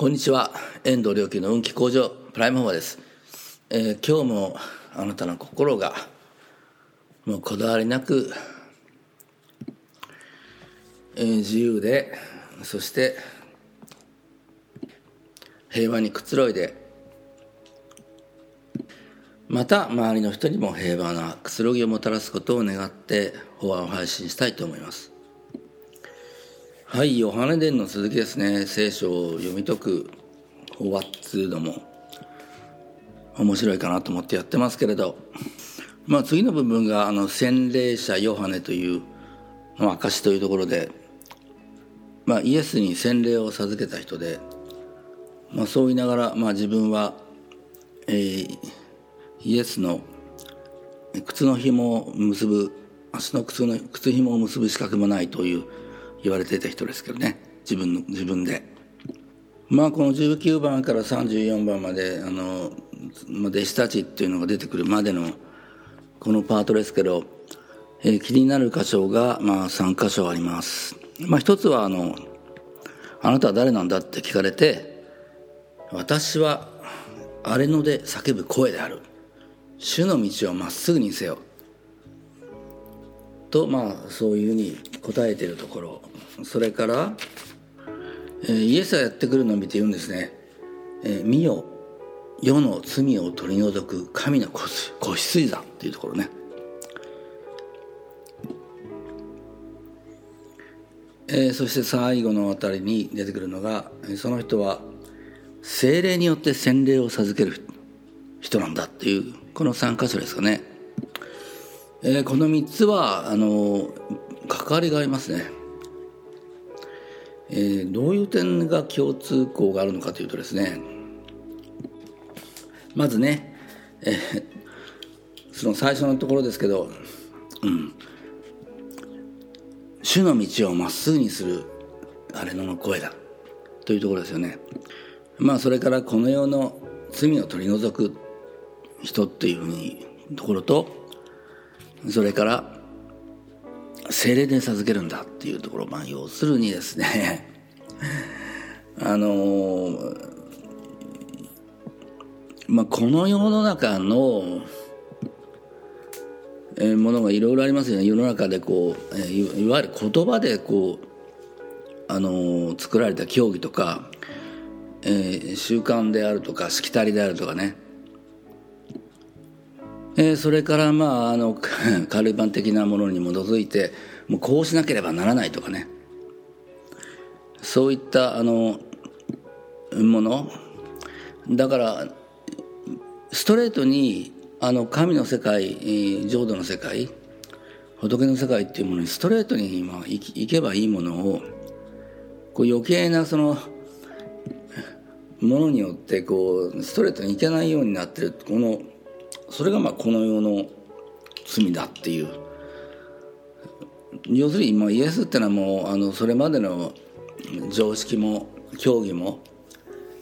こんにちは。遠藤良樹の運気向上プライムフォアです、えー、今日もあなたの心がもうこだわりなく、えー、自由でそして平和にくつろいでまた周りの人にも平和なくつろぎをもたらすことを願って法案を配信したいと思います。はい、ヨハネ伝の続きですね。聖書を読み解く法話っつうのも面白いかなと思ってやってますけれど、まあ次の部分があの洗礼者ヨハネという証というところで、まあイエスに洗礼を授けた人で、まあそう言いながら、まあ自分は、えー、イエスの靴の紐を結ぶ、足の靴の靴紐を結ぶ資格もないという言われていた人ですけどね。自分の自分で。まあこの19番から34番まであの、まあ、弟子たちっていうのが出てくるまでのこのパートですけど、えー、気になる箇所がまあ3箇所あります。まあ一つはあの「あなたは誰なんだ?」って聞かれて「私は荒れ野で叫ぶ声である」「主の道をまっすぐにせよ」とまあそういうふうに答えているところ。それから、えー、イエスがやってくるのを見て言うんですね「えー、見よ。世の罪を取り除く。神の子羊座」っていうところね。えー、そして最後のあたりに出てくるのがその人は精霊によって洗礼を授ける人なんだっていうこの3箇所ですかね、えー、この3つはあの関わりがありますね。えー、どういう点が共通項があるのかというとですね。まずね、えー、その最初のところですけど、うん、主の道をまっすぐにするあれの声だというところですよね。まあそれからこの世の罪を取り除く人っていうふうにところとそれから精霊で授けるんだっていうところまあ要するにですね あのまあこの世の中のえー、ものがいろいろありますよね。世の中でこう、えー、いわゆる言葉でこう、あのー、作られた教義とか、えー、習慣であるとかしきたりであるとかね。えー、それからまああの カルバン的なものに基づいてもうこうしなければならないとかね。そういったあのもの。だからストレートにあの神の世界浄土の世界仏の世界っていうものにストレートに今行けばいいものをこう余計なそのものによってこうストレートに行けないようになってるこのそれがまあこの世の罪だっていう。要するにまあイエスってのはもうあのそれまでの常識も教義も、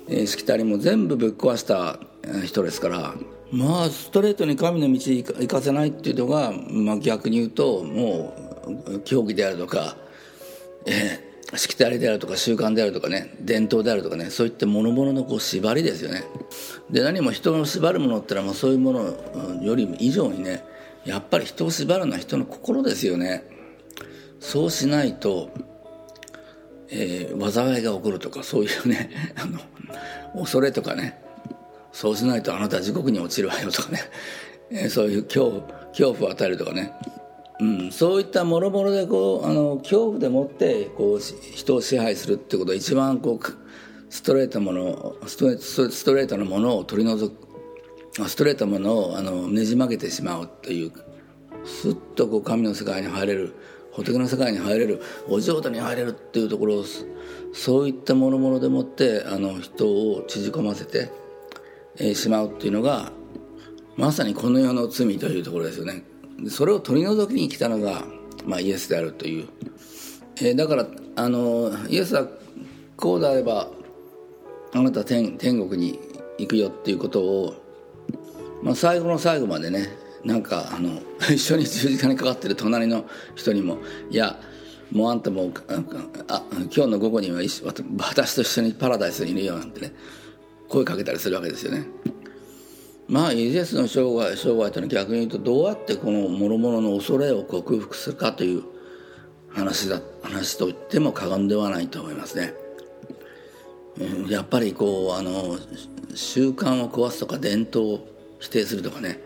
えー、しきたりも全部ぶっ壊した人ですからまあストレートに神の道行かせないっていうのが、まあ、逆に言うともう教義であるとか、えー、しきたりであるとか習慣であるとかね伝統であるとかねそういった諸々のこう縛りですよね。で何も人を縛るものってのはもうそういうものより以上にねやっぱり人を縛るのは人の心ですよね。そうしないと、えー、災いが起こるとかそういうね あの恐れとかねそうしないとあなたは地獄に落ちるわよとかね、えー、そういう恐恐怖を与えるとかね、うん、そういったもろもろでこうあの恐怖でもってこう人を支配するってことが一番こうストレートものストレストレートなものを取り除くストレートなものをあのねじ曲げてしまうというすっとこう神の世界に入れる仏の世界に入れるお浄土に入れるっていうところをそういったものものでもってあの人を縮こませて、えー、しまうっていうのがまさにこの世の罪というところですよね。それを取り除きに来たのが、まあ、イエスであるという、えー、だからあのイエスはこうであればあなた天天国に行くよっていうことを、まあ、最後の最後までねなんかあの 一緒に十字架にかかってる隣の人にも「いやもうあんたもあ今日の午後には私と一緒にパラダイスにいるよなんてね声かけたりするわけですよね。まあイエスの生涯生涯というのは逆に言うとどうやってこの諸々の恐れを克服するかという話だ話と言っても過言ではないと思いますね。やっぱりこうあの習慣を壊すとか伝統を否定するとかね。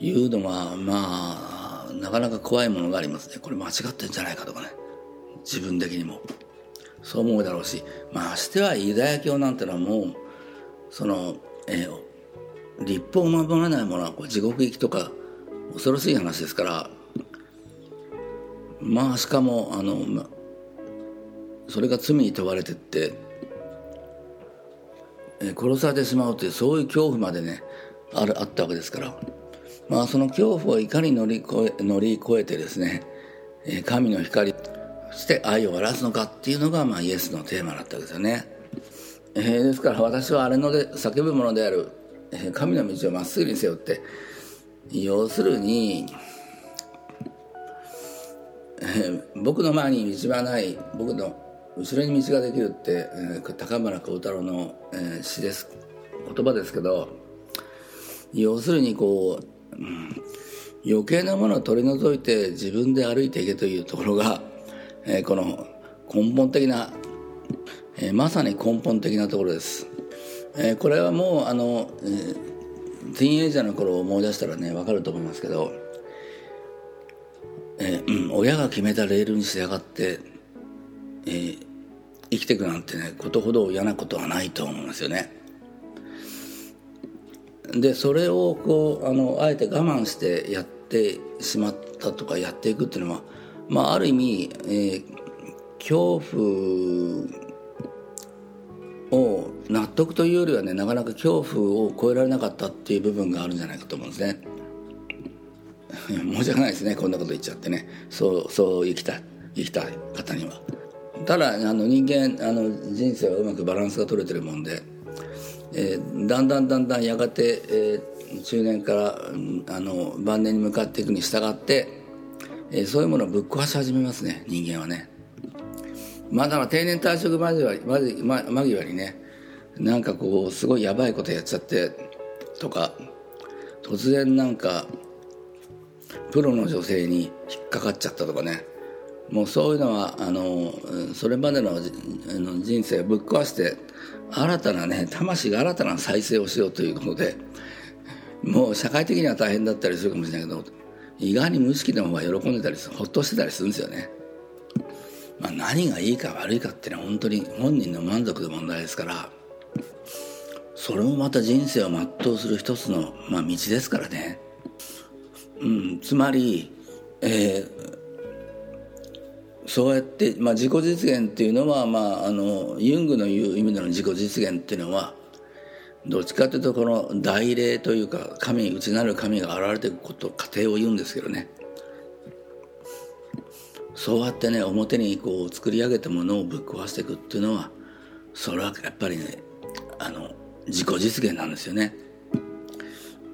いうのはまあなかなか怖いものがありますね。これ間違ってんじゃないかとかね。自分的にも。そう思うだろうし。ましてはユダヤ教なんてのはもうその、えー、立法を守らないものはこう地獄行きとか恐ろしい話ですからまあしかもあの、ま、それが罪に問われてって殺されてしまうというそういう恐怖までねあるあったわけですから。まあその恐怖をいかに乗り越え乗り越えてですね神の光そして愛を表すのかっていうのが、まあ、イエスのテーマだったわけですよね、えー、ですから私はあれので叫ぶものである神の道をまっすぐに背負って要するに僕の前に道はない僕の後ろに道ができるって、高村光太郎の、詩です言葉ですけど要するにこう、余計なものを取り除いて自分で歩いていけというところが、この根本的な、まさに根本的なところです、えー、これはもうあの、えー、ティーンエイジャーの頃を思い出したらね分かると思いますけどえー、うん、親が決めたレールに従って、えー、生きていくなんてねことほど嫌なことはないと思うんですよね。でそれをこうあのあえて我慢してやってしまったとかやっていくっていうのは、まあ、ある意味、えー、恐怖を納得というよりはねなかなか恐怖を超えられなかったっていう部分があるんじゃないかと思うんですね。申し訳ないですねこんなこと言っちゃってね。そうそう生きた生きた方には。ただあの人間あの人生はうまくバランスが取れてるもんで、えー、だんだんだんだんやがて、えー、中年からあの晩年に向かっていくに従って、えー、そういうものをぶっ壊し始めますね人間はね。まあだから定年退職間際間際にねなんかこうすごいやばいことやっちゃってとか突然なんかプロの女性に引っかかっちゃったとかねもうそういうのはあのそれまでの人生をぶっ壊して新たなね魂が新たな再生をしようということでもう社会的には大変だったりするかもしれないけど意外に無意識の方が喜んでたりほっとしてたりするんですよね。まあ、何がいいか悪いかっていうのは本当に本人の満足の問題ですからそれもまた人生を全うする一つの、まあ、道ですからね。うん、つまり、えー、そうやって、まあ、自己実現っていうのは、まあ、あのユングの言う意味での自己実現っていうのはどっちかというとこの大霊というか神内なる神が現れていくこと過程を言うんですけどねそうやってね表にこう作り上げたものをぶっ壊していくっていうのはそれはやっぱりねあの自己実現なんですよね。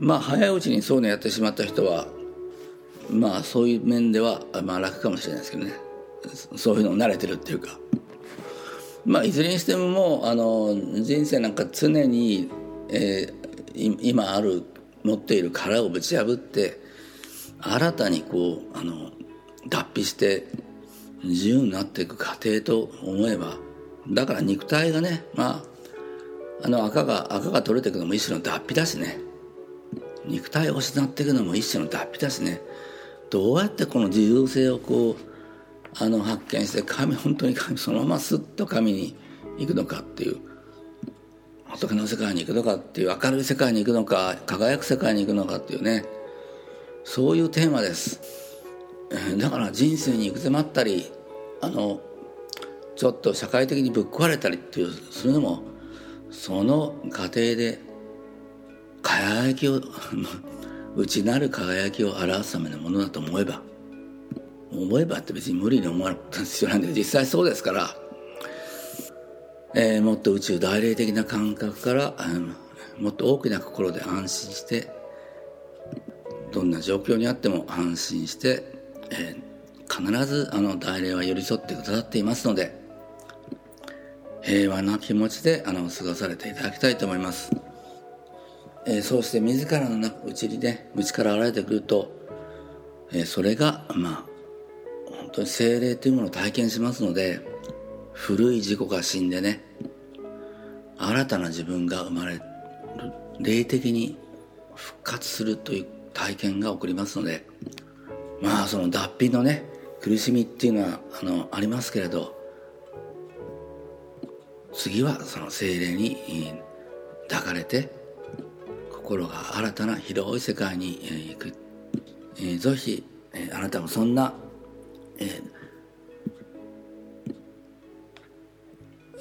まあ早いうちにそういうのやってしまった人はまあそういう面ではまあ楽かもしれないですけどねそういうの慣れてるっていうかまあいずれにしてももうあの人生なんか常に、えー、今ある持っている殻をぶち破って新たにこうあの脱皮して自由になっていく過程と思えばだから肉体がねまああの赤が赤が取れていくのも一種の脱皮だしね。肉体を失っていくのも一種の脱皮だしね。どうやってこの自由性をこうあの発見して神本当に神そのまますっと神に行くのかっていう仏の世界に行くのかっていう明るい世界に行くのか輝く世界に行くのかっていうね。そういうテーマです。だから人生に行く詰まったりあのちょっと社会的にぶっ壊れたりっていうするのもその過程で輝きを 内なる輝きを表すためのものだと思えば思えばって別に無理に思わなくて必要なんで実際そうですから、えー、もっと宇宙大霊的な感覚から、うん、もっと大きな心で安心してどんな状況にあっても安心して、えー、必ずあの大霊は寄り添ってくださっていますので平和な気持ちであの過ごされていただきたいと思います、えー、そうして自らの内にね内から現れてくると、えー、それがまあ本当に精霊というものを体験しますので古い自己が死んでね新たな自分が生まれる霊的に復活するという体験が起こりますのでまあその脱皮のね苦しみっていうのはあのありますけれど次はその精霊に抱かれて心が新たな広い世界に行く、えー、ぜひ、えあなたもそんな、え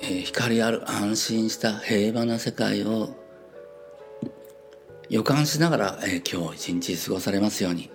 ー、光ある安心した平和な世界を予感しながら、えー、今日一日過ごされますように。